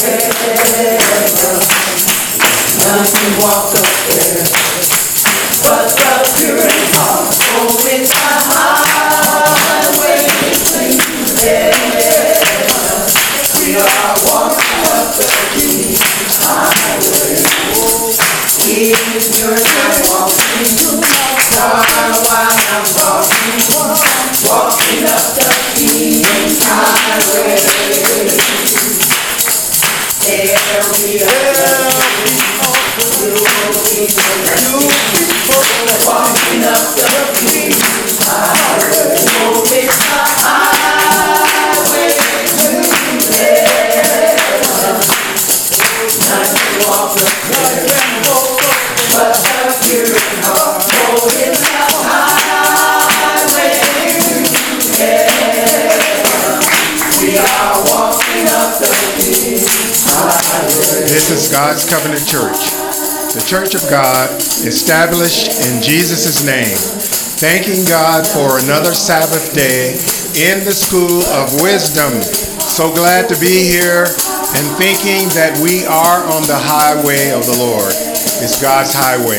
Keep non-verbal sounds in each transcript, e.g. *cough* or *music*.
None can walk up there, God's Covenant Church, the Church of God established in Jesus' name. Thanking God for another Sabbath day in the School of Wisdom. So glad to be here and thinking that we are on the highway of the Lord. It's God's highway,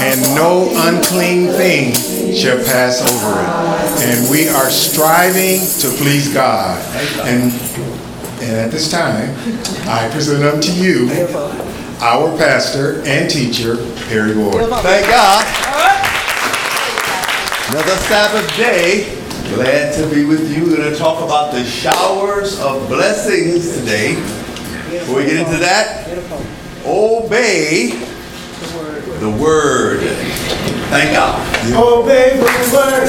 and no unclean thing shall pass over it. And we are striving to please God. And and at this time, I present unto you our pastor and teacher, Perry Ward. Thank God. Another Sabbath day. Glad to be with you. We're going to talk about the showers of blessings today. Before we get into that, obey the word. Thank God. Obey the word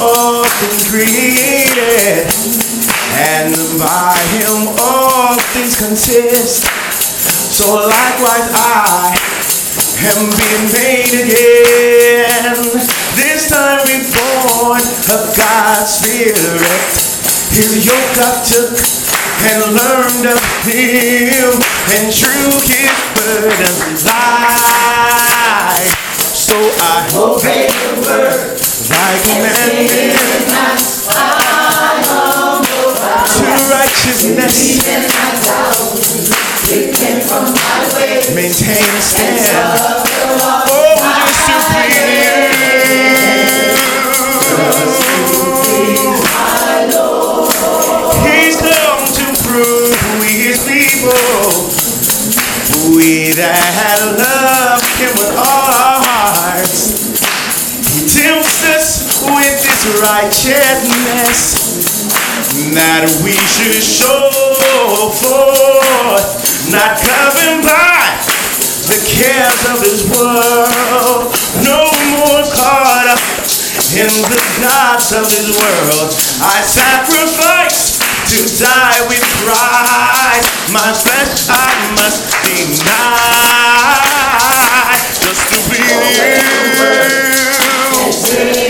all things created, and by him all things consist. So likewise I am being made again. This time reborn of God's Spirit. His yoke I took and learned of him and drew his burden light. So I Obey the word I humble down. to righteousness maintain a and stand. Oh, just to Lord. He's come to prove we his people. We that love him his righteousness that we should show forth, not governed by the cares of this world. No more caught up in the gods of this world. I sacrifice to die with Christ. My flesh I must deny just to please you.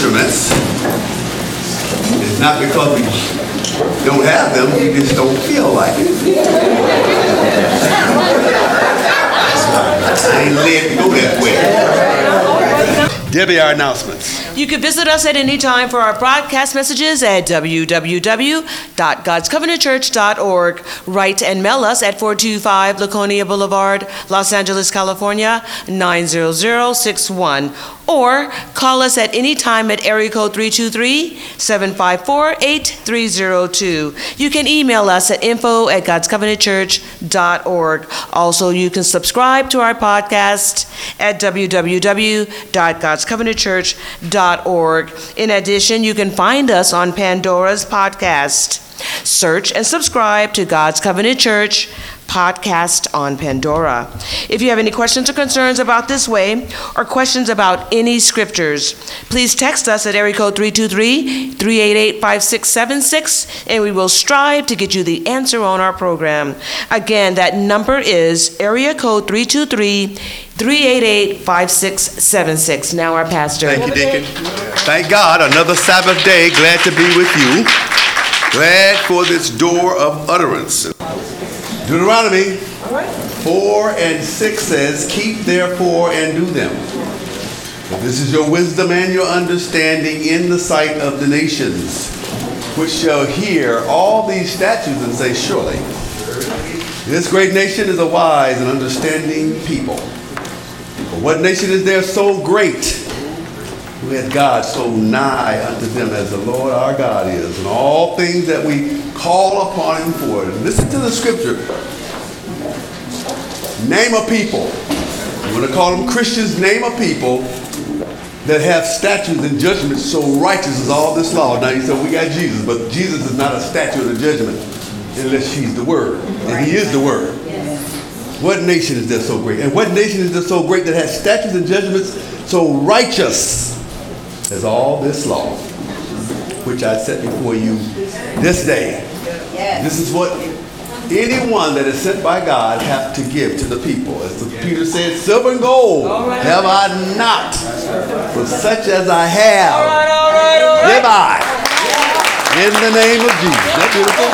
instruments. It's not because we don't have them, you just don't feel like it. I ain't led to go that way. Debbie, our announcements. You can visit us at any time for our broadcast messages at www.godscovenantchurch.org. Write and mail us at 425 Laconia Boulevard, Los Angeles, California 90061. Or call us at any time at area code 323-754-8302. You can email us at info at godscovenantchurch.org. Also, you can subscribe to our podcast at www.godscovenantchurch.org. In addition, you can find us on Pandora's podcast. Search and subscribe to God's Covenant Church podcast on Pandora. If you have any questions or concerns about this way or questions about any scriptures, please text us at area code 323-388-5676 and we will strive to get you the answer on our program. Again, that number is area code 323-388-5676. Now our pastor. Thank you, Deacon. Thank God, another Sabbath day. Glad to be with you. Glad for this door of utterance. Deuteronomy 4 and 6 says, Keep therefore and do them. This is your wisdom and your understanding in the sight of the nations, which shall hear all these statutes and say, Surely, this great nation is a wise and understanding people. For what nation is there so great? Hath God so nigh unto them as the Lord our God is, and all things that we call upon him for. Listen to the scripture. Name a people. You want to call them Christians? Name a people that have statutes and judgments so righteous as all this law. Now you say we got Jesus, but Jesus is not a statute or judgment unless he's the Word, and he is the Word. What nation is there so great? And what nation is there so great that has statutes and judgments so righteous as all this law, which I set before you this day? This is what anyone that is sent by God have to give to the people. As Peter said, silver and gold have I not, but such as I have, give I. In the name of Jesus. That beautiful?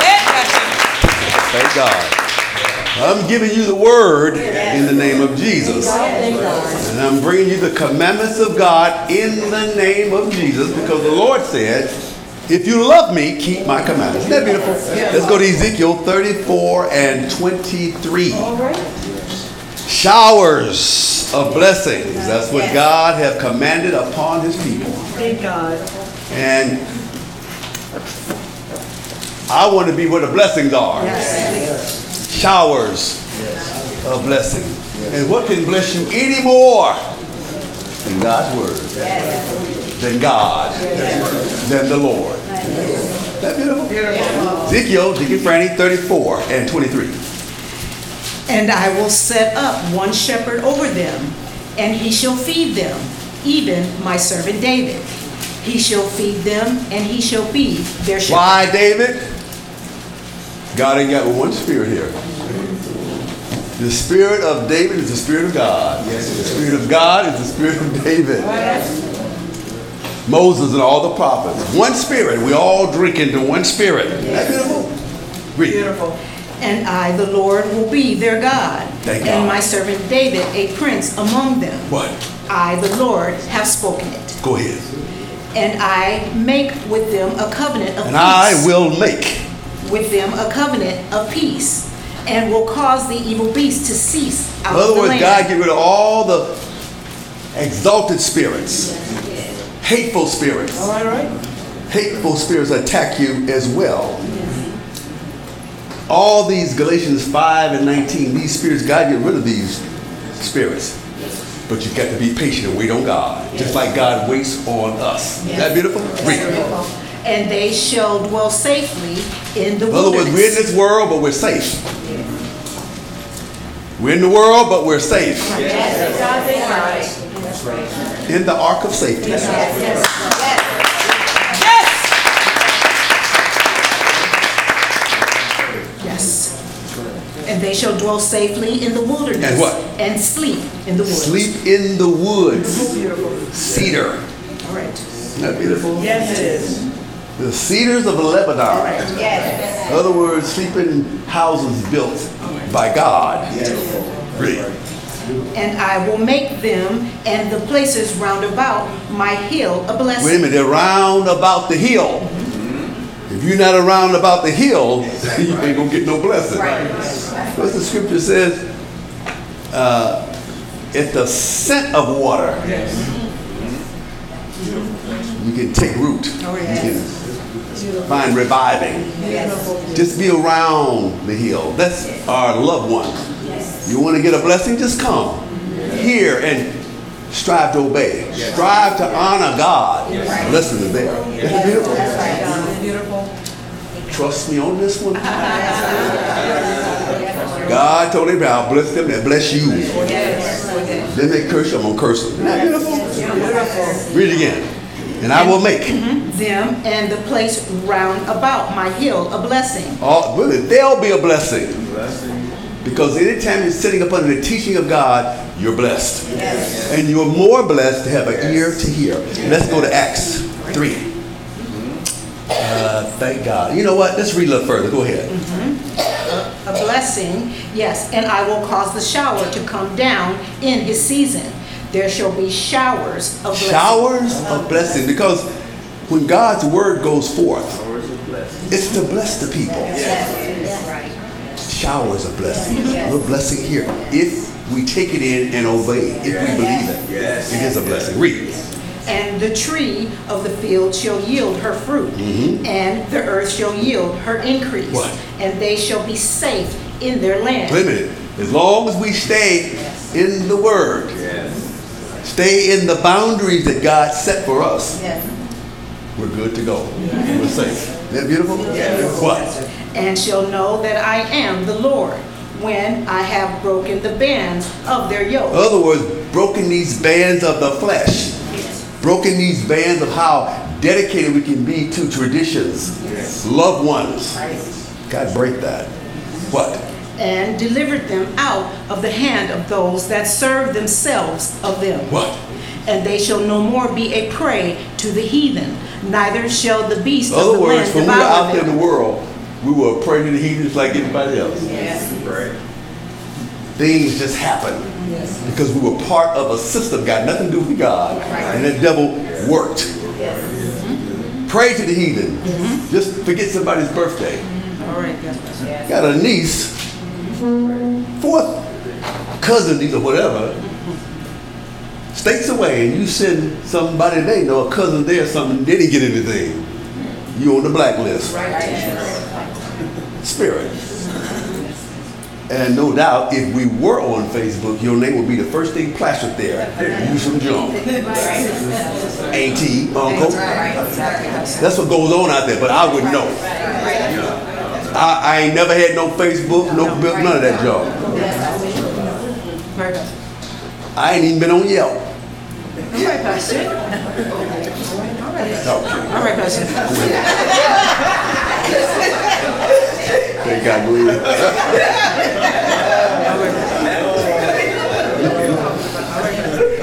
Thank God. I'm giving you the word in the name of Jesus. And I'm bringing you the commandments of God in the name of Jesus because the Lord said, if you love me, keep my commandments. Isn't that beautiful? Let's go to Ezekiel 34 and 23. Showers of blessings. That's what God have commanded upon his people. Thank God. And I want to be where the blessings are. Showers of blessing. And what can bless you any more than God's word? Than God? Than the Lord? That beautiful? Ezekiel, Deacon Franny, 34 and 23. And I will set up one shepherd over them, and he shall feed them, even my servant David. He shall feed them, and he shall be their shepherd. Why, David? God ain't got one spirit here. The spirit of David is the spirit of God. Yes, the spirit of God is the spirit of David. Moses and all the prophets. One spirit. We all drink into one spirit. That beautiful? Read. And I, the Lord, will be their God, Thank God. and my servant David a prince among them. What? I, the Lord, have spoken it. Go ahead. And I make with them a covenant of And peace. I will make. With them a covenant of peace, and will cause the evil beast to cease In out of other words, land. God get rid of all the exalted spirits, hateful spirits. All right. hateful spirits attack you as well. All these Galatians 5 and 19, these spirits, God get rid of these spirits. But you've got to be patient and wait on God, just like God waits on us. Isn't that beautiful? Read. And they shall dwell safely in the In other words, wilderness. we're in this world, but we're safe. We're in the world, but we're safe. In the ark of safety. Yes. Yes. And they shall dwell safely in the wilderness. And what? And sleep in the woods. Sleep in the woods. Cedar. All right. Isn't that beautiful? Yes, it is. The cedars of Lebanon. Yes. In other words, sleeping houses built by God. Yes. Read. And I will make them and the places round about my hill a blessing. Wait a minute, they're round about the hill. If you're not around about the hill, *laughs* you ain't gonna get no blessing. What the scripture says, uh, at the scent of water, yes. you can take root. You can find reviving. Just be around the hill. That's our loved ones. You want to get a blessing? Just come here and strive to obey. Strive to honor God. Listen to there. Isn't beautiful? Trust me on this one. God told Abraham, I'll bless them that bless you. Then they curse you, I'm gonna curse them. Isn't that beautiful? Read it again. And I will make mm-hmm. Them and the place round about my hill a blessing. all, really, they'll be a blessing. Because anytime you're sitting up under the teaching of God, you're blessed. And you're more blessed to have an ear to hear. Let's go to Acts 3. Mm-hmm. Uh, thank God. You know what? Let's read a little further. Go ahead. Mm-hmm. A blessing, yes, and I will cause the shower to come down in his season. There shall be showers of blessing. Showers of blessing. Because when God's word goes forth, it's to bless the people. Showers of blessing. We're blessing here. If we take it in and obey, if we believe it, it is a blessing. Read. And the tree of the field shall yield her fruit, mm-hmm. and the earth shall yield her increase. What? And they shall be safe in their land. Wait a minute. As long as we stay in the Word, stay in the boundaries that God set for us, yes. we're good to go. We're safe. Isn't that beautiful? What? and shall know that I am the Lord when I have broken the bands of their yoke. In other words, broken these bands of the flesh, Yes. broken these bands of how dedicated we can be to traditions, loved ones. Right. God, break that. What? And delivered them out of the hand of those that serve themselves of them. What? And they shall no more be a prey to the heathen, neither shall the beast In of other the words, land when we were out there in the world, we were prey to the heathens like anybody else. Yes. Right. Things just happened because we were part of a system, got nothing to do with God, and the devil worked. Mm-hmm. Pray to the heathen. Mm-hmm. Just forget somebody's birthday. All right. Yes. Got a niece, fourth cousin, niece or whatever, states away, and you send somebody they know, a cousin there, something, they didn't get anything. You on the blacklist. Spirit. And no doubt, if we were on Facebook, your name would be the first thing plastered there. You some junk. Auntie, uncle. That's what goes on out there, but I would know. I, I ain't never had no Facebook, no bill, none of that junk. I ain't even been on Yelp. All right, Pastor. All right, Pastor. Thank God, go ahead.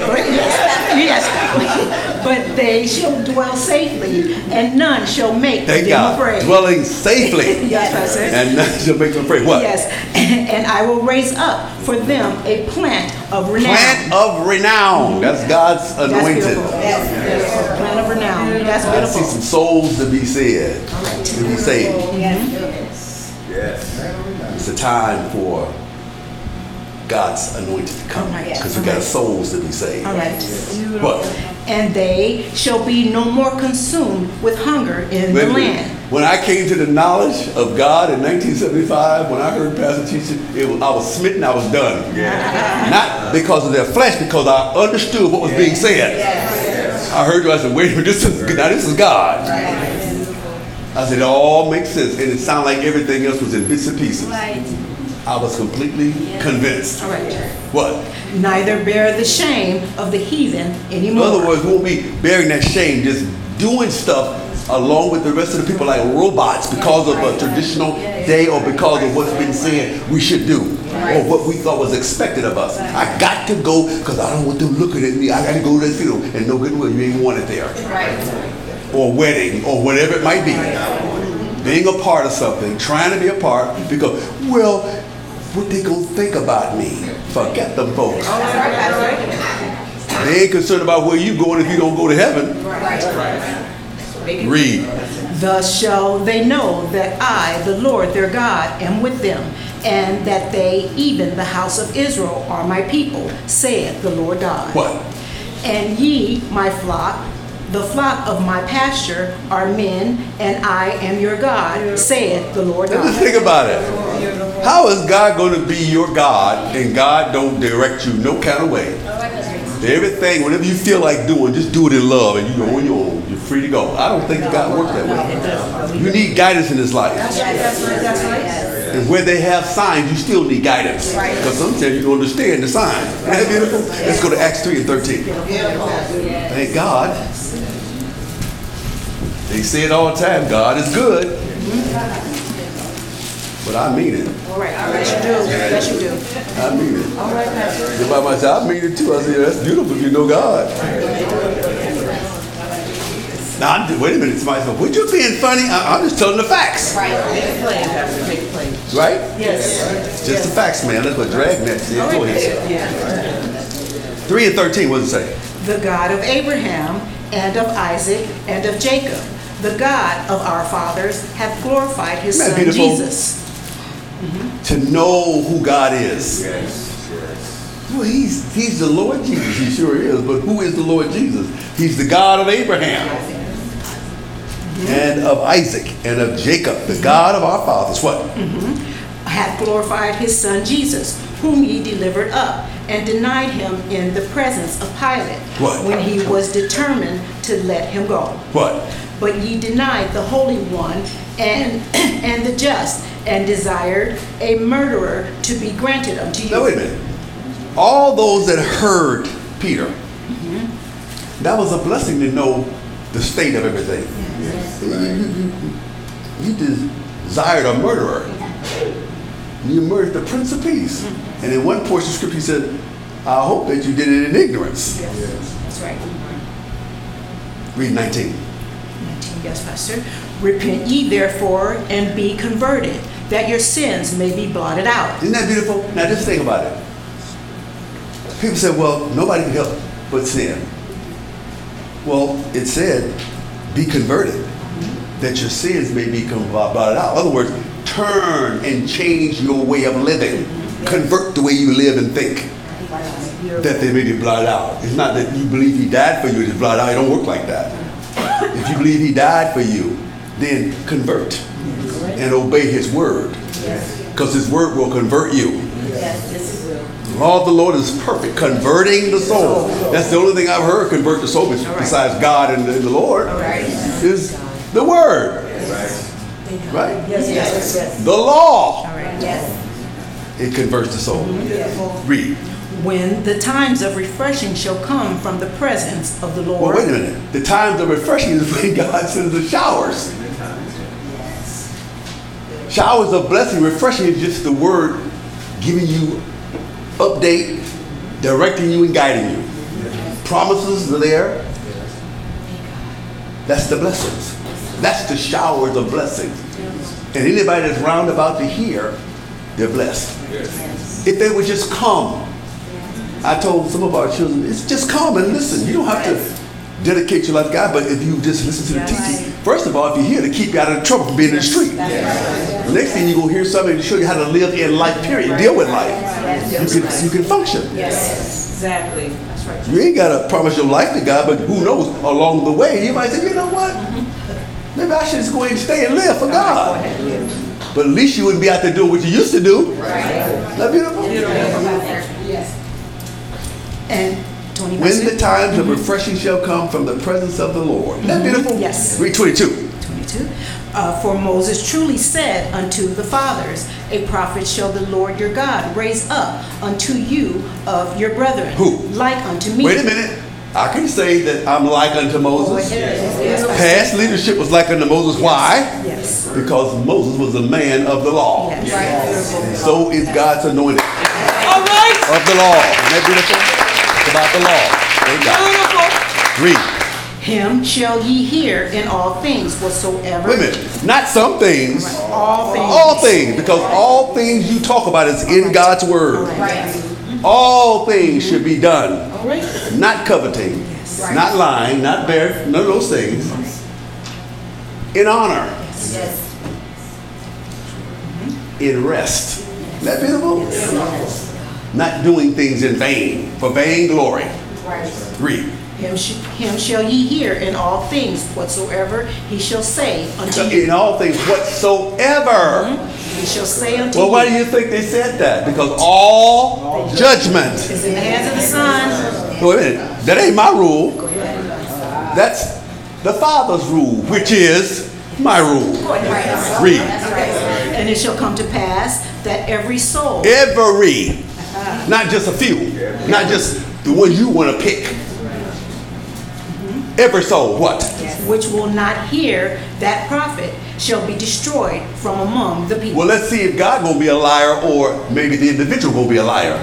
But yes, yes. But they shall dwell safely, and none shall make Thank them God. afraid. Dwelling safely. *laughs* Yes, Pastor. And none shall make them afraid. What? Yes, *laughs* and I will raise up for them a plant of renown. Plant of renown. That's God's That's anointed. beautiful. Yes, Plant of renown. That's I see some souls to be saved. To be saved. Yes. Yes. It's a time for God's anointed to come. Alright. Because we got souls to be saved. All right. What? And they shall be no more consumed with hunger in Wait the land. When I came to the knowledge of God in 1975, when I heard Pastor teaching, it was, I was smitten, I was done. Not because of their flesh, because I understood what was being said. I heard you, I said, wait a minute, this is, now this is God. I said, it all makes sense, and it sounded like everything else was in bits and pieces. I was completely convinced. What? Neither bear the shame of the heathen anymore. In other words, we won't be bearing that shame, just doing stuff along with the rest of the people like robots because of a traditional day or because of what's been said we should do or what we thought was expected of us. I got to go because I don't want them looking at me. I got to go to that funeral and no good will you ain't wanted there. Or wedding or whatever it might be. Being a part of something, trying to be a part because, well, what they gonna think about me? Forget them folks. Oh, they ain't concerned about where you going if you don't go to heaven. Read. Thus shall they know that I, the Lord their God, am with them, and that they, even the house of Israel, are my people, saith the Lord God. What? And ye, my flock, the flock of my pasture, are men, and I am your God, saith the Lord Now just God. think about it. How is God going to be your God and God don't direct you no kind of way? Everything, whatever you feel like doing, just do it in love and you go on your own. You're free to go. I don't think God works that way. You need guidance in this life. And where they have signs, you still need guidance. Because sometimes you don't understand the sign. Isn't that beautiful? Let's go to Acts 3 and 13. Thank God. They say it all the time, God is good. But I mean it. All right, yes you do, yes you do. I mean it. All right, Pastor. Everybody might say, I mean it too. I said, that's beautiful if you know God. Now, I'm wait a minute. Somebody said, would you being funny? I, I'm just telling the facts. Right? Right. Yes. Just the facts, man. That's what Dragnet said. Go ahead. sir. 3 and 13, what does it say? The God of Abraham, and of Isaac, and of Jacob, the God of our fathers, hath glorified his son beautiful? Jesus. To know who God is. Yes, yes. Well, he's, he's the Lord Jesus. He sure is. But who is the Lord Jesus? He's the God of Abraham and of Isaac and of Jacob, the God of our fathers. What? Mm-hmm. hath glorified his son Jesus, whom ye delivered up, and denied him in the presence of Pilate, What? when he was determined to let him go. What? But ye denied the Holy One and, *clears throat* and the just, and desired a murderer to be granted unto you. Now, wait a minute. All those that heard Peter, that was a blessing to know the state of everything. You desired a murderer. You murdered the Prince of Peace. And in one portion of scripture, he said, I hope that you did it in ignorance. Yes, That's right. Read 19. 19, Yes, Pastor. Repent ye therefore and be converted, that your sins may be blotted out. Isn't that beautiful? Now just think about it. People say, well, nobody can help but sin. Well, it said, be converted, that your sins may be blotted out. In other words, turn and change your way of living. Convert the way you live and think. That they may be blotted out. It's not that you believe he died for you to blot out. It don't work like that. If you believe he died for you, then convert and obey his word. Because his word will convert you. Yes. The law of the Lord is perfect, converting the soul. That's the only thing I've heard convert the soul besides God and the, the Lord is the word. Right? Yes, yes, yes. The law. It converts the soul. Read. When the times of refreshing shall come from the presence of the Lord. Well, Lord. wait a minute. The times of refreshing is when God sends the showers. Showers of blessing, refreshing is just the word giving you update, directing you and guiding you. Promises are there. That's the blessings. That's the showers of blessings. And anybody that's round about to hear, they're blessed. If they would just come. I told some of our children, it's just come and listen. You don't have to dedicate your life to God, but if you just listen to the teaching, first of all, if you're here to keep you out of trouble from being in the street. The next thing you're gonna hear something to show you how to live in life, period. Deal with life. You can you can function. Yes, Exactly. That's right. You ain't gotta promise your life to God, but who knows, along the way, you might say, you know what? Maybe I should just go ahead and stay and live for God. But at least you wouldn't be out there doing what you used to do. Right. That beautiful? Yes. And 20 When the Pastor? times of refreshing shall come from the presence of the Lord. Isn't that beautiful? Yes. Read 22. 22. Uh, For Moses truly said unto the fathers, A prophet shall the Lord your God raise up unto you of your brethren. Who? Like unto me. Wait a minute. I can say that I'm like unto Moses. Yes. Past leadership was like unto Moses. Why? Yes. Because Moses was a man of the law. Yes. And so is God's anointed All right. of the law. Isn't that beautiful? It's about the law. Thank God. Beautiful. Read. Him shall ye hear in all things whatsoever. Wait a minute. Not some things. All things. All things. Because all things you talk about is in God's word. Right. All things should be done. Not coveting, Yes. not lying, not bear, none of those things. In honor. Yes. In rest. Isn't that beautiful? Not doing things in vain, for vain glory. Right. Read. Him, sh- him shall ye hear in all things whatsoever he shall say unto you. In all things whatsoever. He shall say unto Well, why do you. you think they said that? Because all judgment. Is in the hands of the Son. Wait a minute. That ain't my rule. That's the Father's rule, which is my rule. Read. And it shall come to pass that every soul Every. Not just a few. Not just the one you want to pick. Every soul. What? which will not hear that prophet shall be destroyed from among the people. Well, let's see if God gonna be a liar or maybe the individual gonna be a liar.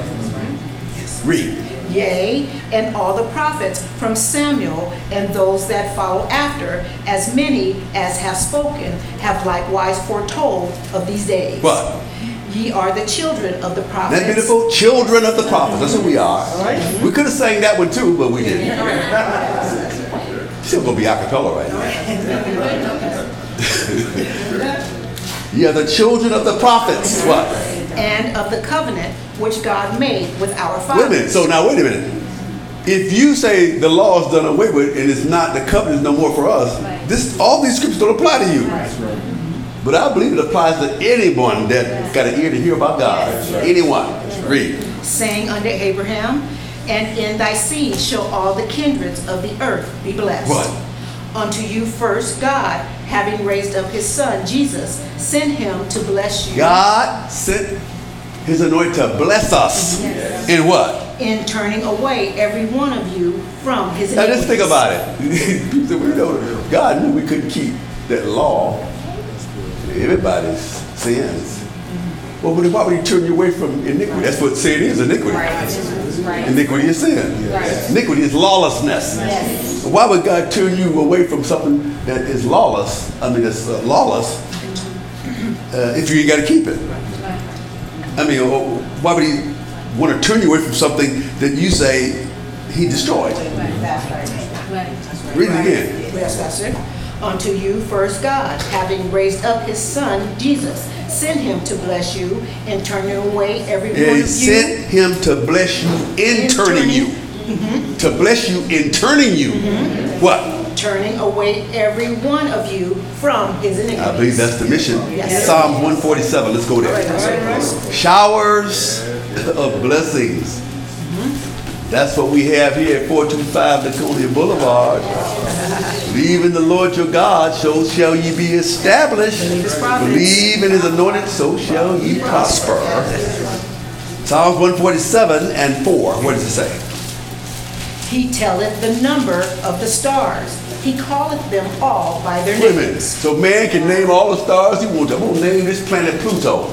Read. Yea, and all the prophets from Samuel and those that follow after, as many as have spoken, have likewise foretold of these days. What? Ye are the children of the prophets. That beautiful children of the prophets. That's who we are. We could have sang that one too, but we didn't. Still gonna be a cappella right now. *laughs* yeah, the children of the prophets. What? And of the covenant which God made with our Wait a fathers. minute. So now wait a minute. If you say the law is done away with and it's not the covenant is no more for us, this all these scriptures don't apply to you. But I believe it applies to anyone that got an ear to hear about God. Anyone. Read. saying unto Abraham, And in thy seed shall all the kindreds of the earth be blessed. What? Unto you first God, having raised up his son Jesus, sent him to bless you. God sent his anointing to bless us. In what? In turning away every one of you from his Now just think about it. *laughs* We know God knew we couldn't keep that law. Everybody's sins. Well, but why would he turn you away from iniquity? That's what sin is, iniquity. Iniquity is sin. Iniquity is lawlessness. Why would God turn you away from something that is lawless, I mean, it's uh, lawless, uh, if you ain't got to keep it? I mean, uh, why would he want to turn you away from something that you say he destroyed? Read again. Yes, that's it again. Yes, that's it. Unto you first God, having raised up his son Jesus, sent him to bless you and turning away every one of he you. sent him to bless you in In turning you. turning. To bless you in turning you. Mm-hmm. What? turning away every one of you from his iniquities. I believe that's the mission. Yes. Psalms 147. Let's go there. Showers of blessings. That's what we have here at 425 Laconia Boulevard. Believe in the Lord your God, so shall ye be established. Believe his prophets. Believe in his anointed, so shall ye prosper. Psalms 147 and 4. What does it say? He telleth the number of the stars. He calleth them all by their Wait a minute. names. So man can name all the stars he wants. I'm gonna name this planet Pluto.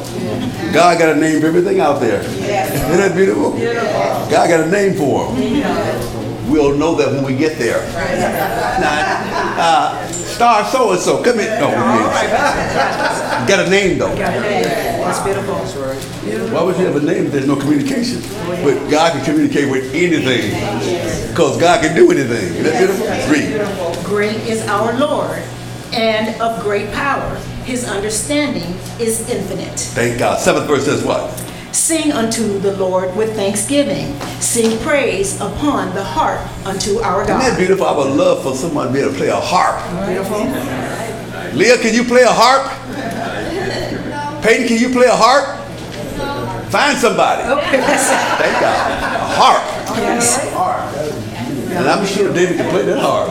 God got a name for everything out there. Isn't that beautiful? God got a name for them. We'll know that when we get there. Now, uh, star so and so, come in. No, got a name though. That's beautiful. Why would you have a name if there's no communication? But God can communicate with anything because God can do anything. Isn't that beautiful? Read. Great is our Lord and of great power. His understanding is infinite. Thank God. Seventh verse says what? Sing unto the Lord with thanksgiving. Sing praise upon the harp unto our God. Isn't that beautiful? I would love for someone to be able to play a harp. Beautiful. Leah, can you play a harp? No. Peyton, can you play a harp? No. Find somebody. Okay. Thank God. A harp. Yes. And I'm sure David can play that harp.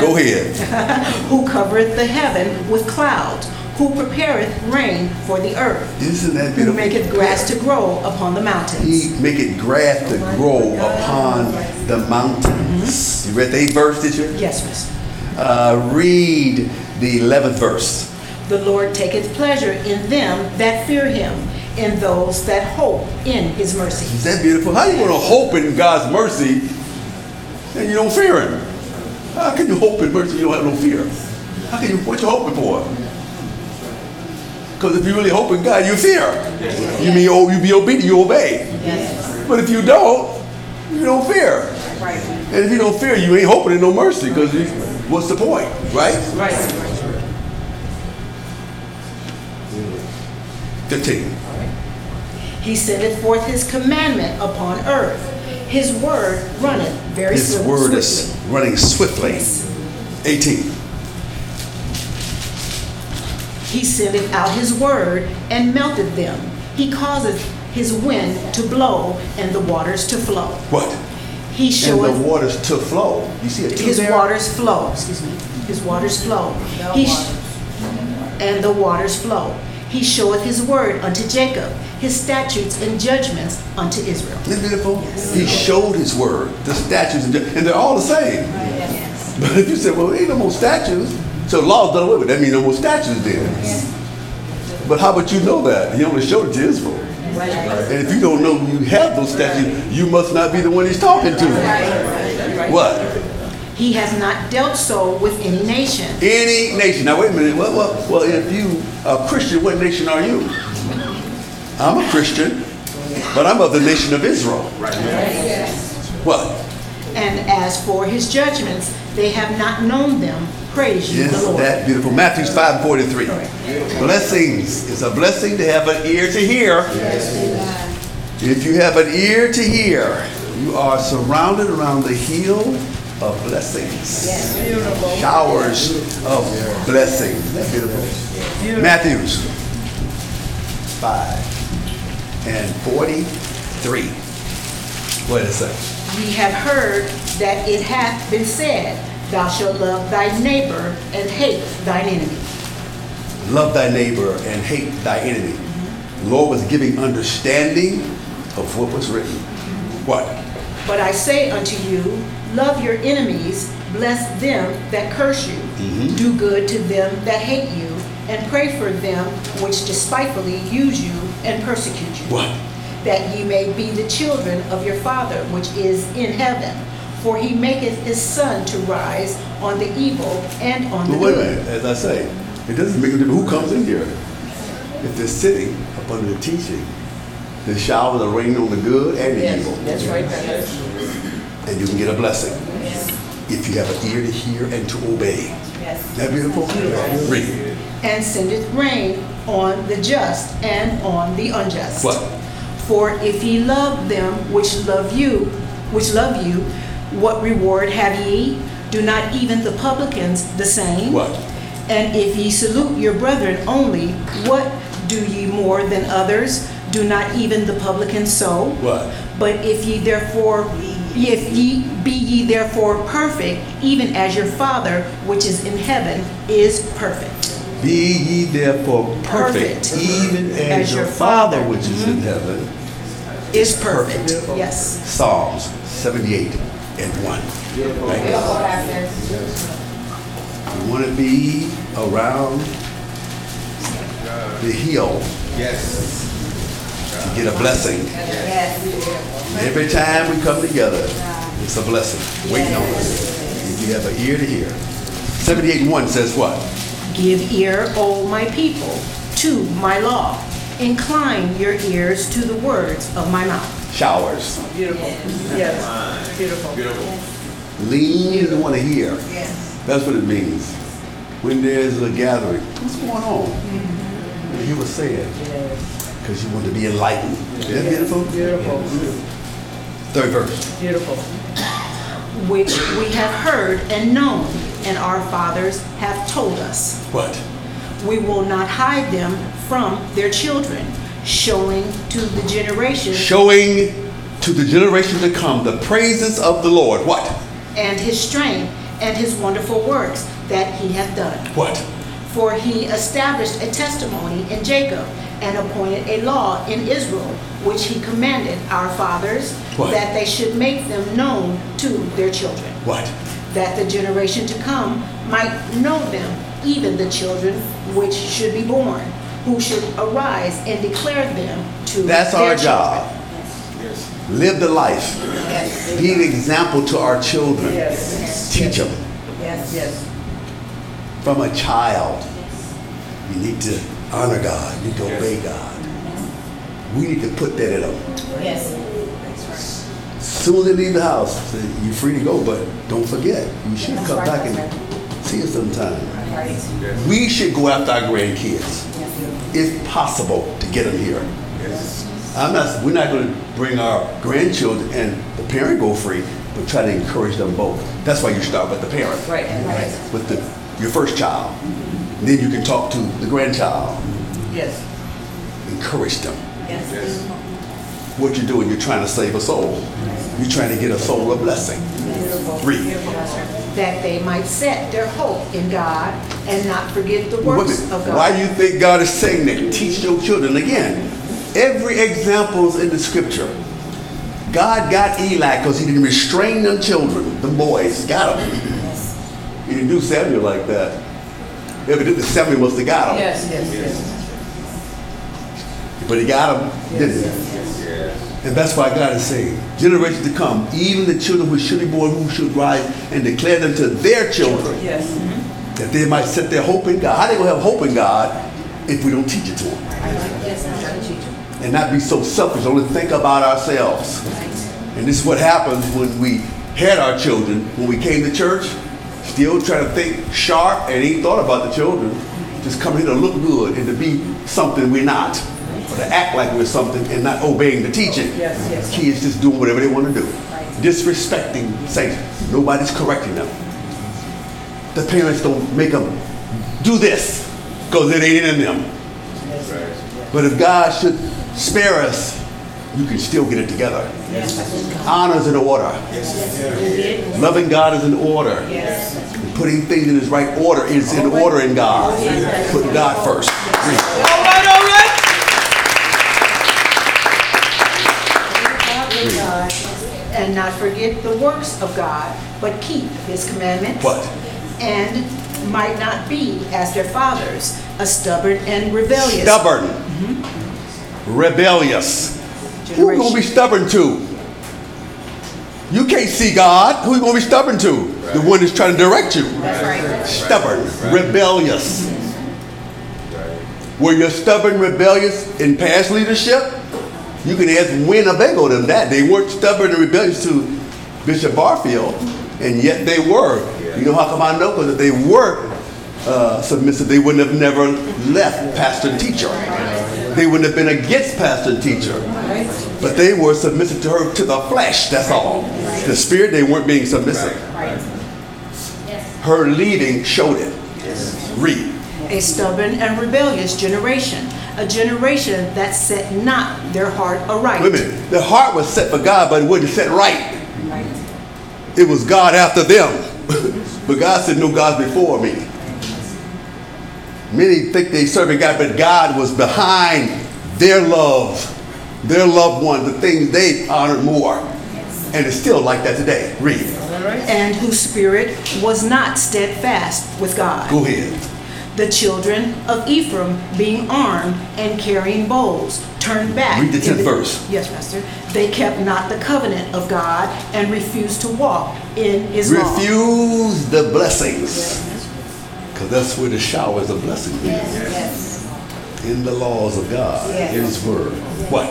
Go ahead. *laughs* Who covereth the heaven with clouds. Who prepareth rain for the earth. Isn't that beautiful? Who maketh grass to grow upon the mountains. He make it grass to grow upon the mountains. You read the eighth verse, did you? Yes, miss. Uh, read the eleventh verse. The Lord taketh pleasure in them that fear him, in those that hope in his mercy. Is that beautiful? How you going to hope in God's mercy and you don't fear Him? You hope in mercy you don't have no fear? How can you? What you hoping for? Because if you really hope in God, you fear. You mean oh, you be obedient, you obey. But if you don't, you don't fear. And if you don't fear, you ain't hoping in no mercy because what's the point, right? Right. 15. He sendeth forth his commandment upon earth. His word runneth very swiftly. His word is running swiftly. 18. He sendeth out his word and melteth them. He causeth his wind to blow and the waters to flow. What? He And the waters to flow. You see it? his waters flow, excuse me, his waters flow. He sh- And the waters flow. He showeth his word unto Jacob, his statutes and judgments unto Israel. Isn't it beautiful? He showed his word, the statutes and, and they're all the same. But if you say, well, ain't no more statues, so the law's done away with, that means no more statues then. But how about you know that? He only showed it to Israel. And if you don't know you have those statues, you must not be the one he's talking to. What? He has not dealt so with any nation. Any nation. Now wait a minute. Well, well, well if you are Christian, what nation are you? I'm a Christian, but I'm of the nation of Israel. What? And as for his judgments, they have not known them. Praise ye the Yes, Lord. that beautiful. Matthew 5 43. Blessings. It's a blessing to have an ear to hear. Yes. If you have an ear to hear, you are surrounded around the hill of blessings. Yes. Showers of blessings. Isn't beautiful? Matthews 5 and 43. What it say? Ye have heard that it hath been said, Thou shalt love thy neighbor and hate thine enemy. Love thy neighbor and hate thy enemy. The Lord was giving understanding of what was written. What? But I say unto you, love your enemies, bless them that curse you, Mm-hmm. do good to them that hate you, and pray for them which despitefully use you and persecute you. What? That ye may be the children of your Father which is in heaven. For he maketh his sun to rise on the evil and on the But wait a good. minute, as I say, it doesn't make a difference who comes in here. If they're sitting up under the teaching, the showers are raining on the good and the evil. That's right, Pastor. And you can get a blessing. If you have an ear to hear and to obey. Isn't that beautiful? Read. and sendeth rain on the just and on the unjust. What? For if ye love them which love you, which love you, what reward have ye? Do not even the publicans the same? What? And if ye salute your brethren only, what do ye more than others? Do not even the publicans so? What? But if ye therefore, if ye be ye therefore perfect, even as your Father which is in heaven is perfect. Be ye therefore perfect, Perfect. even as your Father which is in mm-hmm. heaven. Is perfect. Yes. Psalms 78 and 1. Thank you. You want to be around the hill Yes. to get a blessing. Yes. Every time we come together, it's a blessing waiting on us. If you have an ear to hear. 78 and 1 says what? Give ear, O my people, to my law. Incline your ears to the words of my mouth. Showers. Beautiful. Yes. Beautiful. Beautiful. Lean and want to hear. Yes. That's what it means. When there's a gathering, what's going on? And he was saying, because you want to be enlightened. Isn't that beautiful? Beautiful. Third verse. Beautiful. which we have heard and known, and our fathers have told us. What? We will not hide them from their children, showing to the generation Showing to the generation to come the praises of the Lord. What? and his strength and his wonderful works that he hath done. What? For he established a testimony in Jacob and appointed a law in Israel, which he commanded our fathers, What? that they should make them known to their children. What? That the generation to come might know them, even the children which should be born, who should arise and declare them to That's their our children. job. Live the life. Yes. Be an example to our children. Yes. Teach them. Yes. Yes. From a child, you need to honor God. You need to obey God. We need to put that in them. Yes. soon as they leave the house, you're free to go, but don't forget, you should come back and see us sometime. We should go after our grandkids. It's possible to get them here. I'm not, we're not gonna bring our grandchildren and the parent go free, but try to encourage them both. That's why you start with the parent. Right. With the, your first child. Mm-hmm. Then you can talk to the grandchild, Yes. encourage them. What you're doing, you're trying to save a soul. You're trying to get a soul a blessing. Read. that they might set their hope in God and not forget the Wait works minute. of God. Why do you think God is saying that? Teach your children. Again, every example is in the scripture. God got Eli because he didn't restrain them children, the boys. Got them. He didn't do Samuel like that. Evidently, Samuel must have got him. Yes, yes, yes. But he got them, didn't he? And that's why God is saying, generations to come, even the children who should be born, who should rise and declare them to their children, Yes. that they might set their hope in God. How they gonna have hope in God if we don't teach it to them? Yes. And not be so selfish, only think about ourselves. And this is what happens when we had our children, when we came to church, still trying to think sharp and ain't thought about the children. Just come here to look good and to be something we're not. Or to act like we're something and not obeying the teaching. Yes, yes. Kids just doing whatever they want to do. Disrespecting saints. Nobody's correcting them. The parents don't make them do this because it ain't in them. But if God should spare us, you can still get it together. Honor is in order. Loving God is in order. And Putting things in His right order is in order in God. Put God first. Read. All right, all right. And not forget the works of God, but keep his commandments. What? And might not be as their fathers, a stubborn and rebellious. Stubborn. Mm-hmm. Rebellious. Who you gonna be stubborn to? You can't see God. Who you gonna be stubborn to? The one that's trying to direct you. Stubborn, rebellious. Mm-hmm. Were you stubborn, rebellious in past leadership? You can ask Winnebago them that. They weren't stubborn and rebellious to Bishop Barfield, and yet they were. You know how come I know? Because if they were uh, submissive, they wouldn't have never left pastor and teacher. They wouldn't have been against pastor and teacher. But they were submissive to her to the flesh, that's all. The spirit, they weren't being submissive. Her leading showed it. Read. A stubborn and rebellious generation, a generation that set not their heart aright. Wait a minute. The heart was set for God, but it wasn't set right. It was God after them. *laughs* but God said, No God's before me. Many think they serving God, but God was behind their love, their loved one, the things they honored more. And it's still like that today. Read. and whose spirit was not steadfast with God. Go ahead. The children of Ephraim, being armed and carrying bows, turned back. Read the in 10th verse. Yes, Pastor. They kept not the covenant of God and refused to walk in his law. Refuse the blessings. Because that's where the showers of blessing is. In the laws of God, in His Word. What?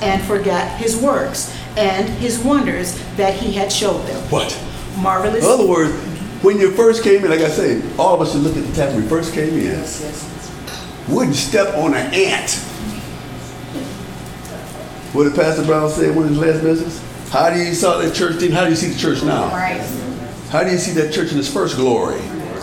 And forgot his works and his wonders that he had showed them. What? Marvelous. In other words, when you first came in, like I say, all of us should look at the time when we first came in. Yes, yes. Wouldn't step on an ant. What did Pastor Brown say in one of his last messages? How do you saw that church then? How do you see the church now? How do you see that church in its first glory?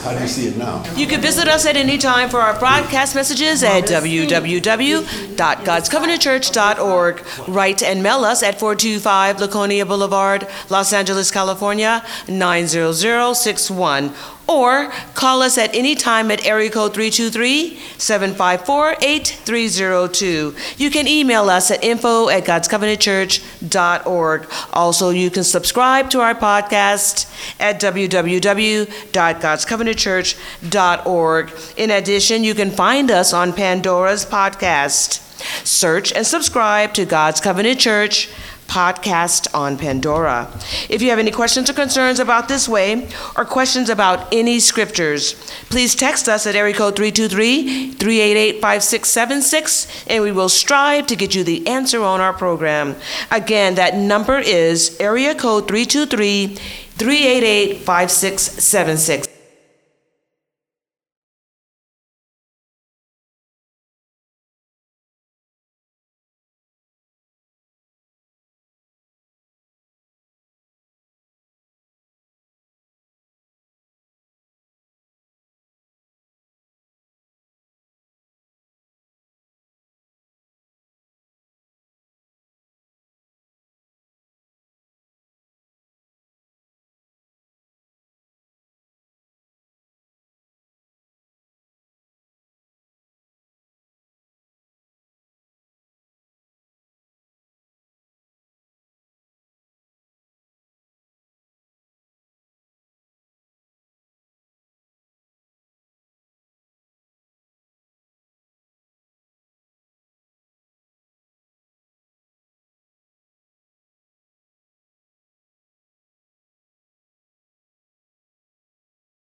How do you see it now? You can visit us at any time for our broadcast messages at www.godscovenantchurch.org. Write and mail us at 425 Laconia Boulevard, Los Angeles, California, 90061. Or call us at any time at area code 323-754-8302. You can email us at info at godscovenantchurch.org. Also, you can subscribe to our podcast at www.godscovenantchurch.org. In addition, you can find us on Pandora's podcast. Search and subscribe to God's Covenant Church podcast on Pandora. If you have any questions or concerns about this way or questions about any scriptures, please text us at area code 323-388-5676 and we will strive to get you the answer on our program. Again, that number is area code 323 388 5676.